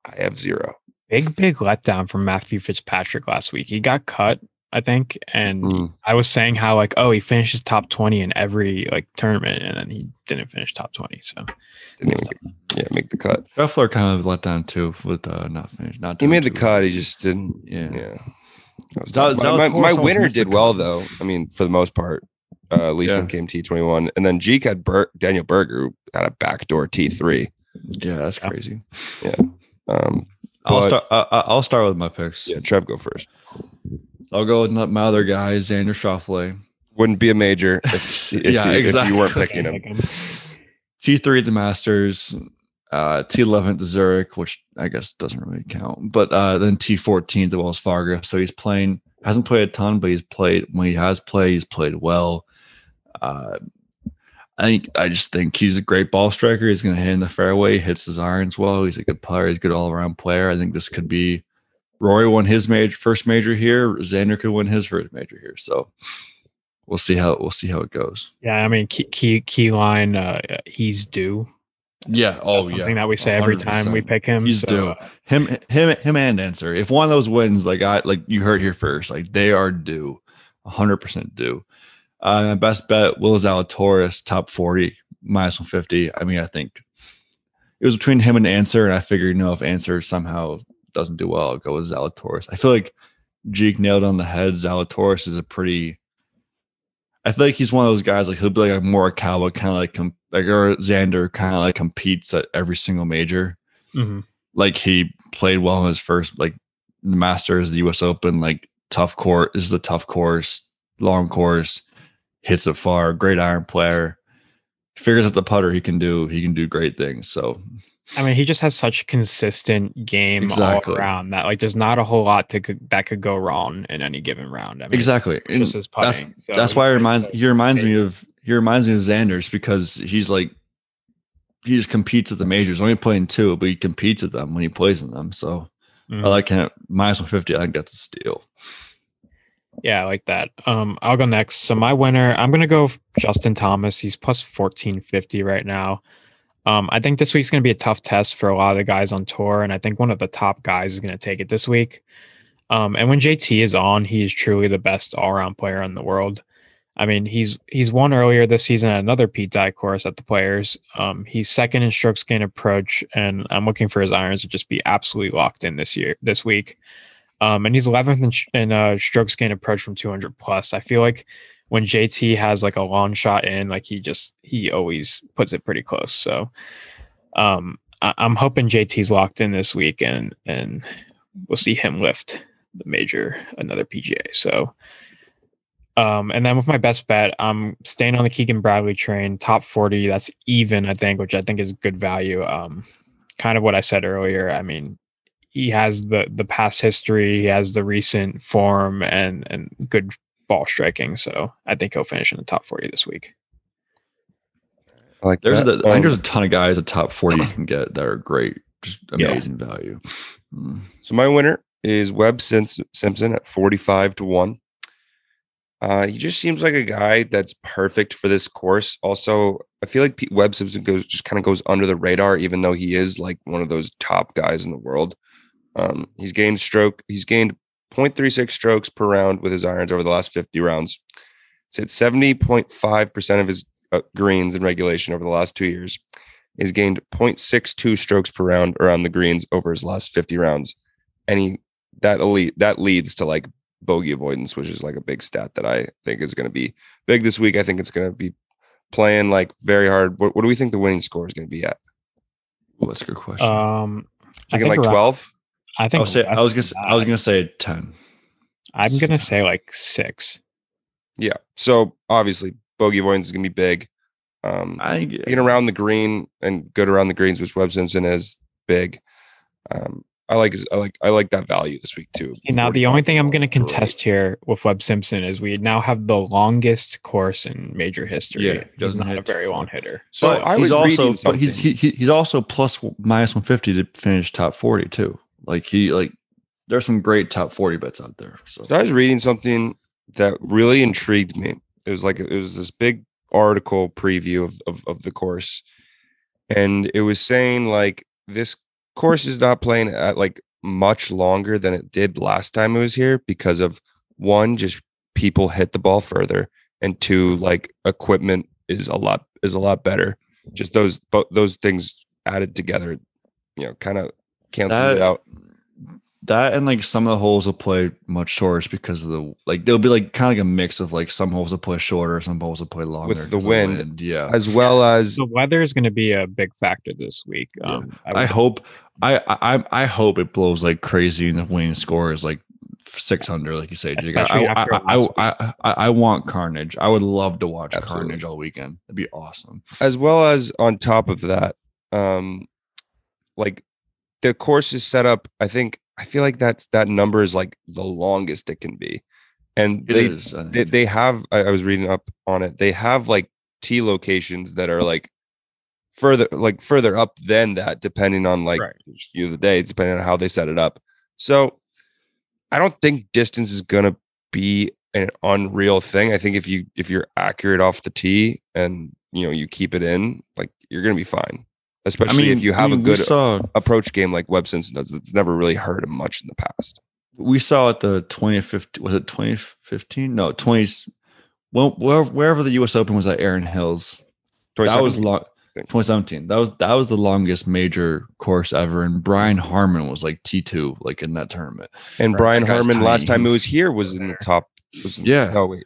I have zero. Big, big letdown from Matthew Fitzpatrick last week. He got cut, I think, and Mm. I was saying how like, oh, he finishes top twenty in every like tournament, and then he didn't finish top twenty. So Didn't even yeah, make the cut. Scheffler kind of let down too with uh, not finished. Not He made the too cut. He just didn't. Yeah. Yeah. That was Zal- my, my, my winner did well cut. though. I mean, for the most part, uh, Leishman Yeah. came T twenty one, and then Jeek had Ber- Daniel Berger who had a backdoor T three. Yeah, that's Yeah. crazy. Yeah. Um, I'll start. I, I- I'll start with my picks. yeah, Trev, go first. I'll go with my other guy, Xander Schauffele. Wouldn't be a major if, [LAUGHS] if, Yeah, you, if you weren't picking him. [LAUGHS] Um, T3 at the Masters, uh, T11 at the Zurich, which I guess doesn't really count, but uh, then T14 at the Wells Fargo. So he's playing, hasn't played a ton, but he's played, when he has played, he's played well. Uh, I think, I just think he's a great ball striker. He's going to hit in the fairway, hits his irons well. He's a good player. He's a good all around player. I think this could be Rory won his major, first major here. Xander could win his first major here. So we'll see how, we'll see how it goes. yeah, I mean, key key, key line, uh, he's due. Yeah. Oh, That's something that we say every time we pick him. He's so, due. uh, him him him and Ancer if one of those wins like i like you heard here first like they are due 100% due uh my best bet will zalatoris top 40 minus 150 i mean i think it was between him and Ancer and i figured you know if Ancer somehow doesn't do well i'll go with zalatoris i feel like Jeek nailed on the head zalatoris is a pretty I feel like he's one of those guys like he'll be like a Morikawa kind of like com- like or Xander kind of like competes at every single major mhm. like he played well in his first like the Masters, the U.S. Open, like tough course. This is a tough course, long course, hits it far. Great iron player. Figures out the putter. He can do. He can do great things. So I mean, he just has such consistent game Exactly. all around that like there's not a whole lot to, that could go wrong in any given round. I mean, exactly. just his that's putting. So that's why he reminds he reminds me of he reminds me of Xander's because he's like he just competes at the majors. Only playing two, but he competes at them when he plays in them. So Mhm. I like him minus one fifty. I think that's a steal. Yeah, I like that. Um, I'll go next. So my winner, I'm gonna go Justin Thomas. He's plus fourteen fifty right now. Um, I think this week's gonna be a tough test for a lot of the guys on tour, and I think one of the top guys is gonna take it this week. Um, and when JT is on, he is truly the best all-around player in the world. I mean, he's he's won earlier this season at another Pete Dye course at the Players. Um, he's second in strokes gain approach, and I'm looking for his irons to just be absolutely locked in this year, this week. Um, and he's 11th in, in uh, strokes gain approach from 200 plus. I feel like when JT has like a long shot in, like he just he always puts it pretty close. So, um, I, I'm hoping JT's locked in this week, and and we'll see him lift the major another PGA. So, um, and then with my best bet, I'm staying on the Keegan Bradley train, top 40. That's even, I think, which I think is good value. Um, kind of what I said earlier. I mean, he has the the past history, he has the recent form, and and good ball striking. So I think he'll finish in the top 40 this week. I like There's that. the, I think Um, there's a ton of guys at top 40 you [CLEARS THROAT] can get that are great, just Yeah. amazing value. Mm. So my winner is Webb Sims- Simpson at 45 to 1. Uh, he just seems like a guy that's perfect for this course. Also, I feel like Pete Webb Simpson goes just kind of goes under the radar, even though he is like one of those top guys in the world. Um, he's gained stroke, he's gained 0.36 strokes per round with his irons over the last 50 rounds. It's hit 70.5% of his uh, greens in regulation over the last two years. He's gained 0.62 strokes per round around the greens over his last 50 rounds. And he that elite that leads to like bogey avoidance, which is like a big stat that I think is going to be big this week. I think it's going to be playing like very hard. What, what do we think the winning score is going to be at? Well, that's a good question. Um, I Thinking think like around- 12? I I think say I was gonna say, I was gonna say 10. I'm gonna say like six. Yeah. So obviously bogey avoidance is going to be big. Um, I being around the green and good around the greens, which Webb Simpson is big. Um, I like his, I like I like that value this week too. And now the only thing I'm going to contest here with Webb Simpson is we now have the longest course in major history. Yeah, he's doesn't not a hit very four. long hitter. So but I he's was also but he's he, he- he's also plus minus 150 to finish top 40 too. Like he like there's some great top 40 bets out there. So So I was reading something that really intrigued me. It was like it was this big article preview of, of, of the course. And it was saying like this course is not playing at like much longer than it did last time it was here because of one, just people hit the ball further, and two, like equipment is a lot is a lot better. Just those those things added together, you know, kind of cancels That- it out. That and like some of the holes will play much shorter because of the like they'll be like kind of like a mix of like some holes will play shorter, some holes will play longer with the wind. Yeah, As well as The weather is going to be a big factor this week. Yeah. Um, I would- hope I I I hope it blows like crazy and the winning score is like six under, like you say. Jake. I, I, I, I, I, I, I want carnage. I would love to watch Absolutely. carnage all weekend. It'd be awesome. as well as on top of that, um, like the course is set up. I think I feel like that's that number is like the longest it can be, and they is. They, they have. I, I was reading up on it. They have like tee locations that are like further like further up than that, depending on like Right. you of the day, depending on how they set it up. So I don't think distance is gonna be an unreal thing. I think if you if you're accurate off the tee and you know you keep it in, like you're gonna be fine. Especially if you have I mean, a good saw approach game like Webb Simpson does. It's never really hurt him much in the past. we saw at the 2015 was it 2015 no 20s well where, wherever the us open was at erin hills that was long 2017 that was that was the longest major course ever and brian harman was like t2 like in that tournament and Right, Brian Harman last time he was here was in the top. Was in- Yeah. Oh wait.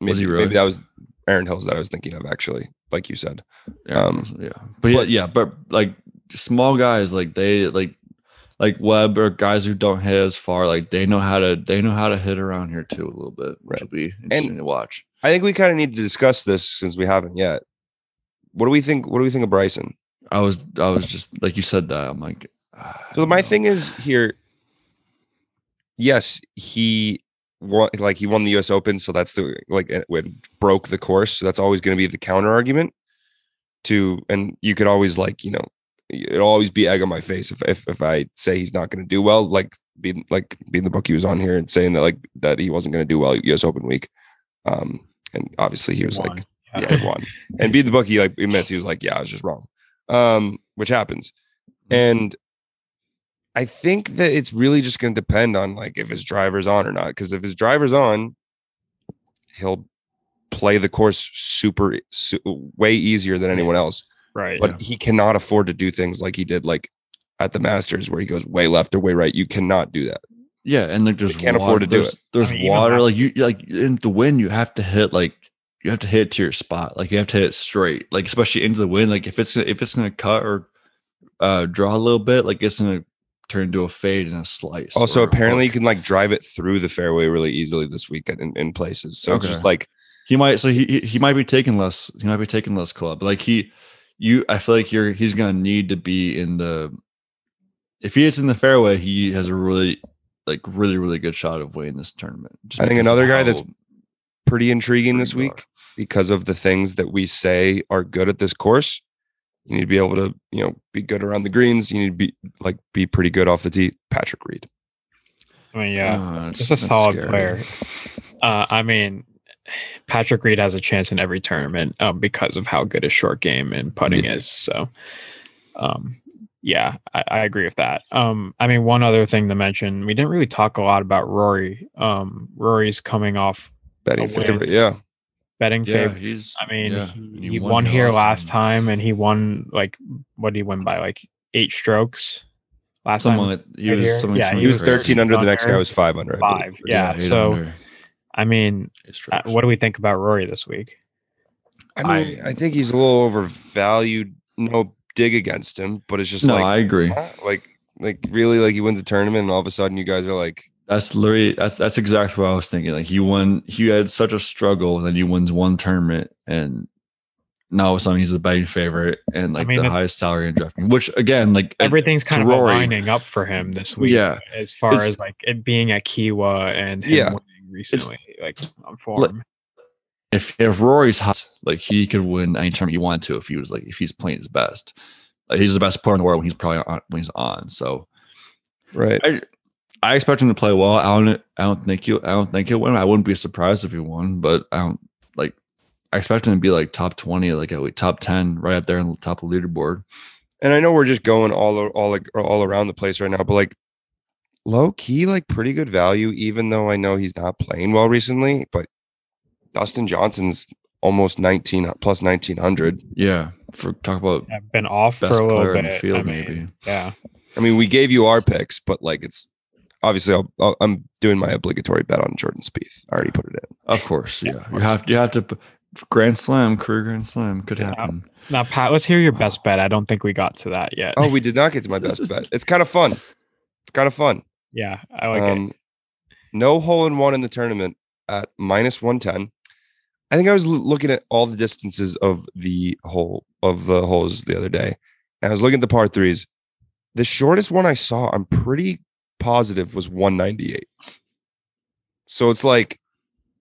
Maybe, Was he really? maybe that was Erin Hills that I was thinking of actually, like you said. yeah, Um, yeah but yeah but- yeah but like small guys like they like like webb or guys who don't hit as far like they know how to they know how to hit around here too a little bit which Right. will be interesting to watch I think we kind of need to discuss this since we haven't yet. What do we think? What do we think of Bryson? i was i was just like you said that i'm like So my know. thing is here. Yes, he won. Like he won the U.S. Open, so that's the like it broke the course. So that's always going to be the counter argument. To and you could always like you know it'll always be egg on my face if if, if I say he's not going to do well. Like being like being the book he was on here and saying that like that he wasn't going to do well U.S. Open week. Um, and obviously he was like yeah, he won. And being the bookie like admits he was like, yeah, I was just wrong. Um, which happens. And I think that it's really just going to depend on like if his driver's on or not. Because if his driver's on, he'll play the course super, su- way easier than anyone else. right. But he cannot afford to do things like he did like at the Masters where he goes way left or way right. You cannot do that. Yeah, and like there's can't wa- afford to do it. There's I mean, water, like you like in the wind, you have to hit like you have to hit to your spot, like you have to hit straight, like especially into the wind. Like if it's if it's gonna cut or uh draw a little bit, like it's gonna turn into a fade and a slice. Also, apparently you can like drive it through the fairway really easily this weekend in, in places. So it's just like he might so he he- might be taking less. He might be taking less club. Like he, you, I feel like you're he's gonna need to be in the. If he hits in the fairway, he has a really like really really good shot of winning this tournament. just I think another guy that's pretty intriguing this pretty good week because of the things that we say are good at this course. You need to be able to, you know, be good around the greens. You need to be like be pretty good off the tee. Patrick Reed. I mean, yeah, Oh, just a solid scary. player. Uh, I mean, Patrick Reed has a chance in every tournament um, because of how good his short game and putting Yeah. is. So, um, yeah, I, I agree with that. Um, I mean, one other thing to mention, we didn't really talk a lot about Rory. Um, Rory's coming off Betting favorite. Yeah. Betting Yeah, favorite. he's. I mean, yeah, he, and he won, here last time. and he won like what did he win by like eight strokes last Someone time? that- he right was. here? someone- Yeah, He was 13 under. The next guy was five under. Five. Yeah. eight so under, I mean, uh, what do we think about Rory this week? I mean, I, think he's a little overvalued. No dig against him, but it's just no, like, I agree. huh? like, like really, like he wins a tournament, and all of a sudden, you guys are like, That's literally that's that's exactly what I was thinking. Like he won, he had such a struggle, and then he wins one tournament, and now all of a sudden he's the betting favorite and like mean, the it- highest salary in drafting. Which again, like Everything's kind of Rory- lining up for him this week. Yeah, As far It's- as like it being at Kiawah and him Yeah. winning recently, like on Let- form. if if Rory's hot, like he could win any tournament he wanted to if he was like if he's playing his best. Like, he's the best player in the world when he's probably on when he's on. So right. I I expect him to play well. I don't I don't think he'll I don't think he'll win. I wouldn't be surprised if he won, but I don't like I expect him to be like top twenty, like at least top ten, right up there on the top of the leaderboard. and I know we're just going all all like all around the place right now, but like low key, like pretty good value, even though I know he's not playing well recently. But Dustin Johnson's almost 19 plus 1900. Yeah, for talk about I've been off best for a little bit. in the field, I mean, maybe. Yeah. I mean, we gave you our picks, but like it's obviously I'll, I'll, I'm doing my obligatory bet on Jordan Spieth. I already put it in. Of course, Yeah, yeah. You course. have you have to Grand Slam, career Grand Slam could happen. Now, Pat, let's hear your best bet. I don't think we got to that yet. Oh, we did not get to my [LAUGHS] best bet. It's kind of fun. It's kind of fun. yeah, I like it. um, no hole in one in the tournament at minus 110. I think I was l- looking at all the distances of the hole of the holes the other day. And I was looking at the par threes. The shortest one I saw, I'm pretty positive was 198. So it's like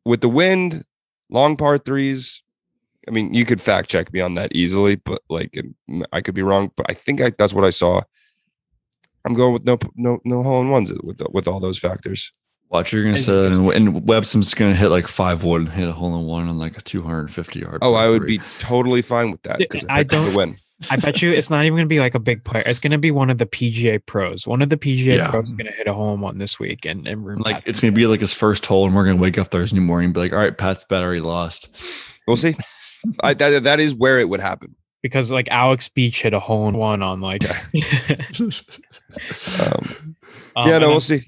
with the wind, long par threes. I mean, you could fact check me on that easily, but like I could be wrong. But I think I, that's what I saw. I'm going with no no no hole in ones with the, with all those factors. Watch, you're gonna say that, and, and Webson's gonna hit like five wood and hit a hole in one on like a 250 yard. Oh, I would three. be totally fine with that because I I don't don't- win. I bet you it's not even going to be like a big player. It's going to be one of the PGA pros. One of the PGA Yeah. pros is going to hit a home in one this week and, and ruin like it's gonna be like his first hole, and we're gonna wake up Thursday morning and be like, all right, Pat's battery lost. We'll see. I, that that is where it would happen. because like Alex Beach hit a hole in one on like. [LAUGHS] [LAUGHS] Um, Um, yeah, no, then we'll see.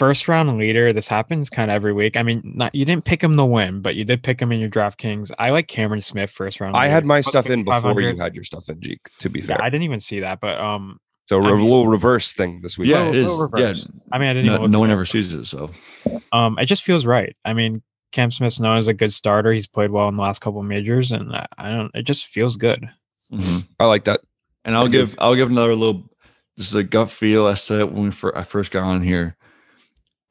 First round leader. This happens kind of every week. I mean, not you didn't pick him to win, but you did pick him in your DraftKings. I like Cameron Smith first round. I leader. had my stuff in before you had your stuff in, Jeek. To be fair, Yeah, fair, I didn't even see that, but um, so a I mean- little reverse thing this week. Yeah, Little- it is. little Yeah, reverse. I mean, I didn't. no, even no one ever sees it. So Um, it just feels right. I mean, Cam Smith's known as a good starter. He's played well in the last couple of majors, and I, I don't. It just feels good. Mhm. I like that. And I'll I do. give I'll give another little just a gut feel. I said when we fir- I first got on here.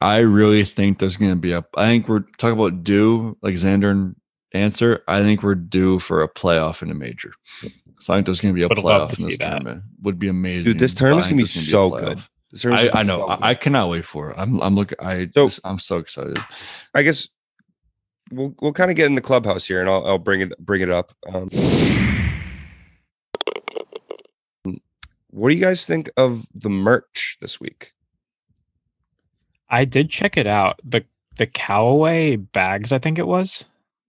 I really think there's going to be a. I think we're talking about due, like Xander and Ancer. I think we're due for a playoff in a major. So I think there's going to be a Would playoff in this see that. tournament. Would be amazing. Dude, this but I tournament's gonna be there's a so good. This tournament's I, I know. so I, good. I cannot wait for it. I'm I'm looking. I So- just, I'm so excited. I guess we'll we'll kind of get in the clubhouse here, and I'll I'll bring it bring it up. Um, what do you guys think of the merch this week? I did check it out. The the Callaway bags, I think it was.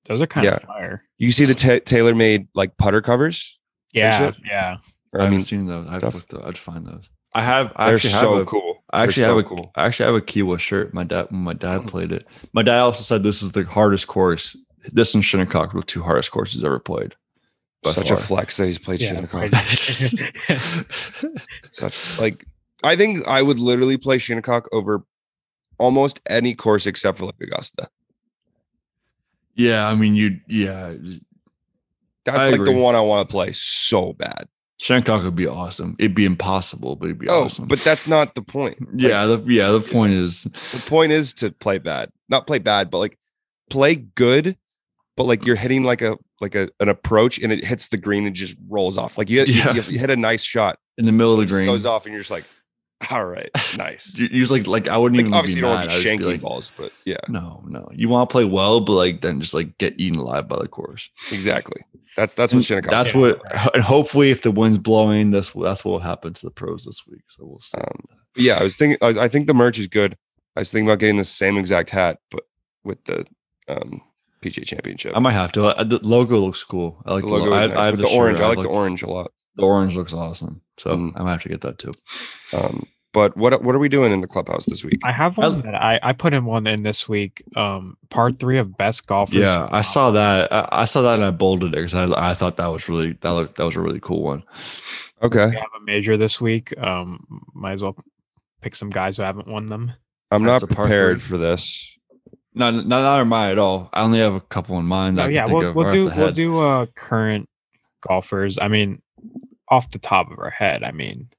Those are kind Yeah. of fire. You see the ta TaylorMade like putter covers? Yeah, yeah. Or, I I haven't mean, seen those. I'd stuff. look. those- I'd find those. I have. I they're actually have so a, cool. I actually so have a cool. I actually have a Kiawah shirt. My dad my Oh. dad played it. My dad also said this is the hardest course. This and Shinnecock were the two hardest courses ever played. by Such a flex that he's played Yeah, Shinnecock. [LAUGHS] Such like I think I would literally play Shinnecock over almost any course except for like Augusta. yeah, I mean you. Yeah, That's I like the one I want to play so bad. Shinnecock would be awesome. It'd be impossible, but it'd be Oh, awesome. but that's not the point. Like, yeah, the, yeah. The point is, the point is to play bad, not play bad, but like play good. But like you're hitting like a like a an approach and it hits the green and just rolls off. Like you, you- Yeah. you, hit a nice shot, in the middle of the green, goes off, and you're just like, all right, nice. You, you just like like I wouldn't like even obviously be you don't mad. want to be shanking like, balls, but yeah, No, no. You want to play well, but like then just like get eaten alive by the course. exactly. That's that's what And Shinnecock. That's what, and hopefully, if the wind's blowing, this that's what will happen to the pros this week. So we'll see. Um, yeah, I was thinking. I, was- I think the merch is good. I was thinking about getting the same exact hat, but with the um, PGA Championship. I might have to. The logo looks cool. I like the the, logo logo. is I, nice. I have the, the, orange. shirt. I like the orange a lot. The orange looks awesome. So Mm. I might have to get that too. Um, but what what are we doing in the clubhouse this week? I have one that I, I put in one in this week. Um, part three of best golfers. Yeah, I saw that. I, I saw that and I bolded it because I, I thought that was really that looked, that was a really cool one. Okay, We have a major this week. Um, might as well pick some guys who haven't won them. I'm That's not prepared for this. Not not not in mine at all. I only have a couple in mind. that No, I can yeah, we'll, we'll do we'll do uh current golfers. I mean, off the top of our head. I mean,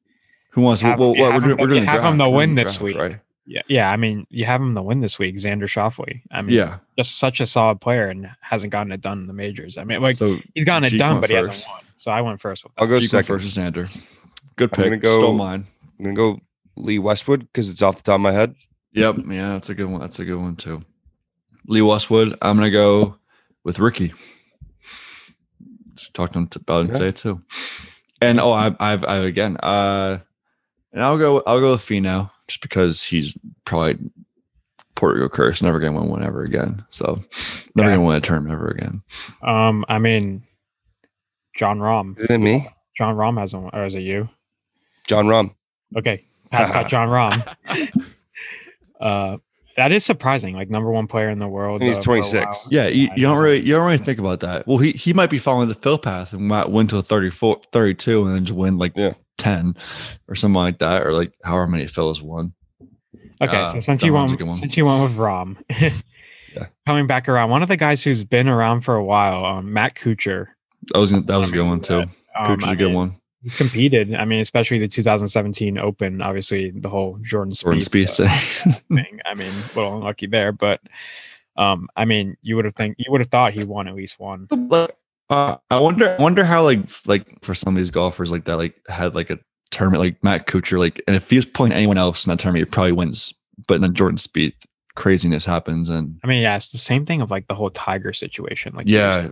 Who wants? have- well, well, we're doing, we're doing the have him draft. to We're win this draft, week. right? yeah, yeah. I mean, you have him to win this week, Xander Schauffele. I mean, Yeah. just such a solid player and hasn't gotten it done in the majors. I mean, like so he's gotten it Jeek done, went but he hasn't first. won. So I went first with that. I'll go Jeek went second. first Xander. Good pick. I'm gonna go- Stole mine. I'm gonna go Lee Westwood because it's off the top of my head. Yep. Yeah, that's a good one. That's a good one too. Lee Westwood. I'm gonna go with Ricky. Just talked to him about it Yeah. today too. And oh, I, I've, I again. Uh, and I'll go. I'll go with Finau. just because he's probably Portugal curse, never gonna win one ever again. So never Yeah. gonna win a tournament ever again. Um, I mean, Jon Rahm. Isn't it me? Jon Rahm has one, or is it you? Jon Rahm. Okay, Pat's [LAUGHS] got Jon Rahm. [LAUGHS] uh, that is surprising. Like number one player in the world. And he's uh, 26. Yeah, you, you don't really you don't really think about that. Well, he he might be following the Phil path and might win to a 34, 32 and then just win like Yeah. 10 or something like that, or like however many Phil's won. Okay, Uh, so since you Rahm's went one. since you went with Rahm, [LAUGHS] yeah. coming back around, one of the guys who's been around for a while, um, Matt Kuchar. That was that was a good one too. Um, Cooch is I a good one. He's competed. I mean, especially the 2017 Open. Obviously, the whole Jordan Jordan Spieth, Spieth uh, thing. thing. I mean, a little unlucky there, but um, I mean, you would have think you would have thought he won at least one. But, uh, I wonder I wonder how like like for some of these golfers like that like had like a tournament like Matt Kuchar like and if he was playing anyone else in that tournament he probably wins. But then Jordan Spieth craziness happens and I mean, yeah, it's the same thing of like the whole Tiger situation. Like, yeah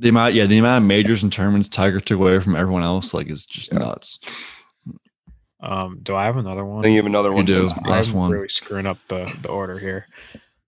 the amount yeah the amount of majors and tournaments Tiger took away from everyone else like is just Yeah. nuts. Um, do I have another one? I think you have another You one. do. Vince. Last I'm one. really screwing up the the order here.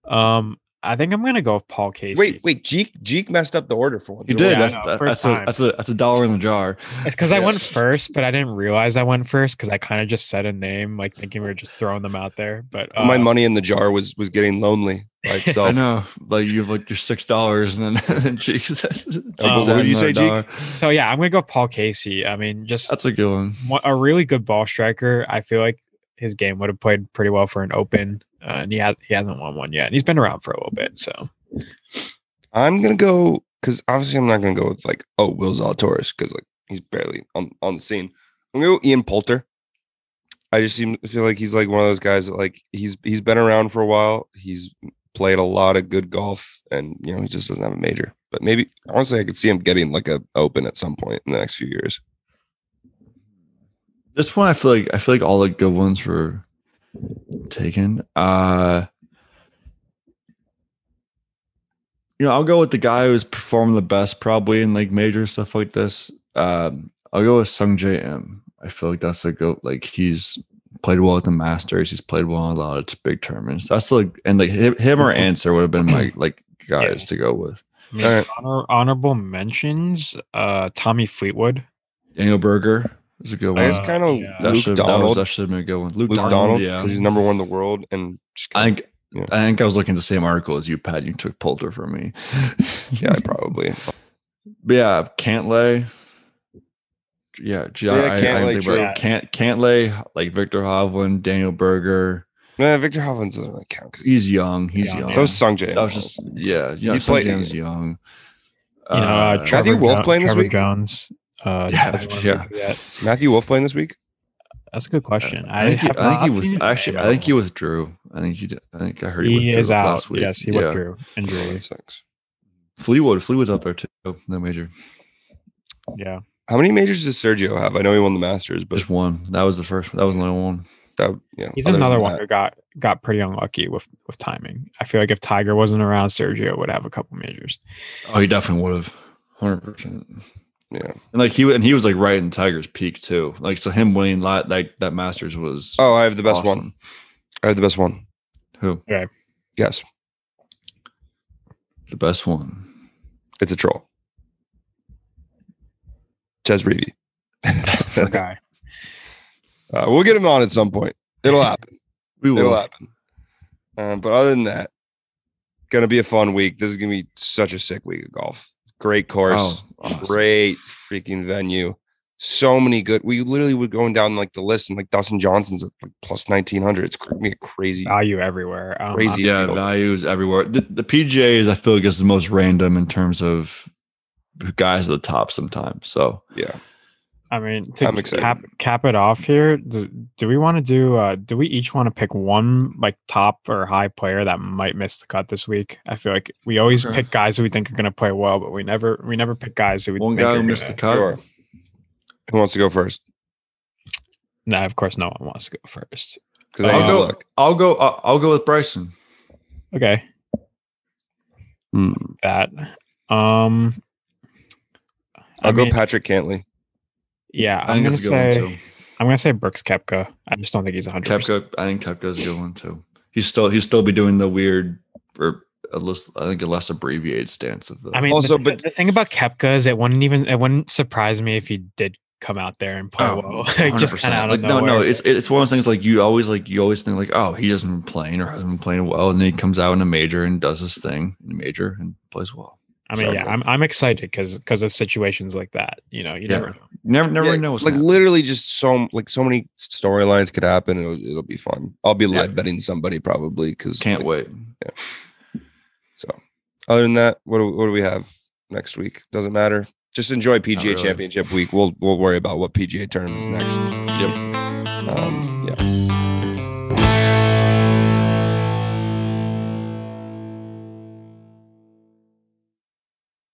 Um, I think I'm gonna go with Paul Casey. Wait, wait. Jeek Jeek messed up the order for once. You did. Yeah, that's that, that's a that's a that's a dollar in the jar. It's because I went first, but I didn't realize I went first because I kind of just said a name, like thinking we were just throwing them out there. But uh, My money in the jar was was getting lonely by itself. [LAUGHS] I know. Like you have like your six dollars and then [LAUGHS] and then Jake says what did you say, another Jake? So yeah, I'm gonna go Paul Casey. I mean, just That's a good one. one- a really good ball striker. I feel like his game would have played pretty well for an Open, uh, and he has he hasn't won one yet. And he's been around for a little bit, so I'm gonna go because obviously I'm not gonna go with like oh Will Zalatoris because like he's barely on on the scene. I'm gonna go Ian Poulter. I just seem feel like he's like one of those guys that like he's he's been around for a while. He's played a lot of good golf, and you know he just doesn't have a major. But maybe honestly, I could see him getting like a Open at some point in the next few years. This one I feel like I feel like all the good ones were taken. Uh you know, I'll go with the guy who's performed the best probably in like major stuff like this. Um I'll go with Sungjae Im. I feel like that's a go like he's played well at the Masters. He's played well in a lot of big tournaments. That's the and like him, him or [LAUGHS] Answer would have been my like guys Yeah. to go with. I mean, Alright. honor, honorable mentions. Uh, Tommy Fleetwood. Daniel Berger is a good I one. guess Uh, kind of yeah. that Luke should that, was, Donald. that should have been a good one. Luke, Luke Donald, Donald, yeah. because he's number one in the world, and just I kinda- think Yeah. I think I was looking at the same article as you, Pat. You took Poulter from me. yeah, [LAUGHS] probably. but yeah, Cantlay. Yeah, G- Yeah, I- I, I Cantlay, think true. about Cant Cantlay, like Viktor Hovland, Daniel Berger. Nah, Viktor Hovland doesn't really count because He's young. He's Yeah. young. so is Sungjae. that was just yeah. Yeah, He some played- James young. You know, uh, Uh, Matthew Wolff Jo- playing this Trevor week? Jones. Uh, Yeah, hasn't won a yeah. Matthew Wolff playing this week. That's a good question. I, I think, he, I think he was actually. name I think he out. withdrew. I think he did. I think I heard he, He withdrew is out. last week. Yes, he Yeah. withdrew injury. Six. Fleetwood. Fleetwood's up there too. No major. Yeah. How many majors does Sergio have? I know he won the Masters, but Just one. That was the first. That was the only one. that, yeah, He's other another one that- who got got pretty unlucky with with timing. I feel like if Tiger wasn't around, Sergio would have a couple majors. Oh, he definitely would have. Hundred percent. Yeah. And like he and he was like right in Tiger's peak too. Like so, him winning that like that Masters was Oh, I have the best one. I have the best one. Who Yeah. Yes, the best one? it's a troll. Chez Reavie. Poor guy. Uh, we'll get him on at some point. It'll happen. We It'll happen. Um, but other than that, gonna be a fun week. This is gonna be such a sick week of golf. Great course, Oh, awesome. great freaking venue. So many good. We literally were going down like the list, and like Dustin Johnson's at like plus nineteen hundred. It's cr- gonna be a crazy. Value everywhere. Um, Crazy. Yeah, field. values everywhere. The, the PGA is I feel like is the most random in terms of guys at the top sometimes. So Yeah, I mean, to I'm excited. cap cap it off here, do, do we want to do? Uh, do we each want to pick one like top or high player that might miss the cut this week? I feel like we always Okay. pick guys who we think are going to play well, but we never we never pick guys who we one think guy are who missed the cut. sure. Who wants to go first? No, of course, no one wants to go first. Because I'll I go- I'll go. I'll, I'll go with Bryson. Okay, Hmm. that. Um, I I'll go mean, Patrick Cantlay. Yeah, I I'm gonna that's a good one say too. I'm I'm gonna say Brooks Koepka. I just don't think he's 100. Koepka, I think Koepka's a good one too. He's still he's still be doing the weird or a less I think a less abbreviated stance of the. I mean, Also, the, but- the thing about Koepka is it wouldn't even it wouldn't surprise me if he did come out there and play Oh, well, [LAUGHS] like, just kind of out of like, no, no, it's it's one of those things like you always like you always think like oh he hasn't been playing or hasn't been playing well and then he comes out in a major and does his thing in a major and plays well. I mean, yeah, I'm I'm excited because because of situations like that. You know, you Yeah. never know. Never never Yeah, know what's like gonna literally just so like so many storylines could happen. It'll, it'll be fun. I'll be Yeah. live betting somebody probably because Can't wait. Yeah. So, other than that, what do, what do we have next week? Doesn't matter. Just enjoy PGA really. Championship week. We'll we'll worry about what PGA tournaments next. Yep. Um,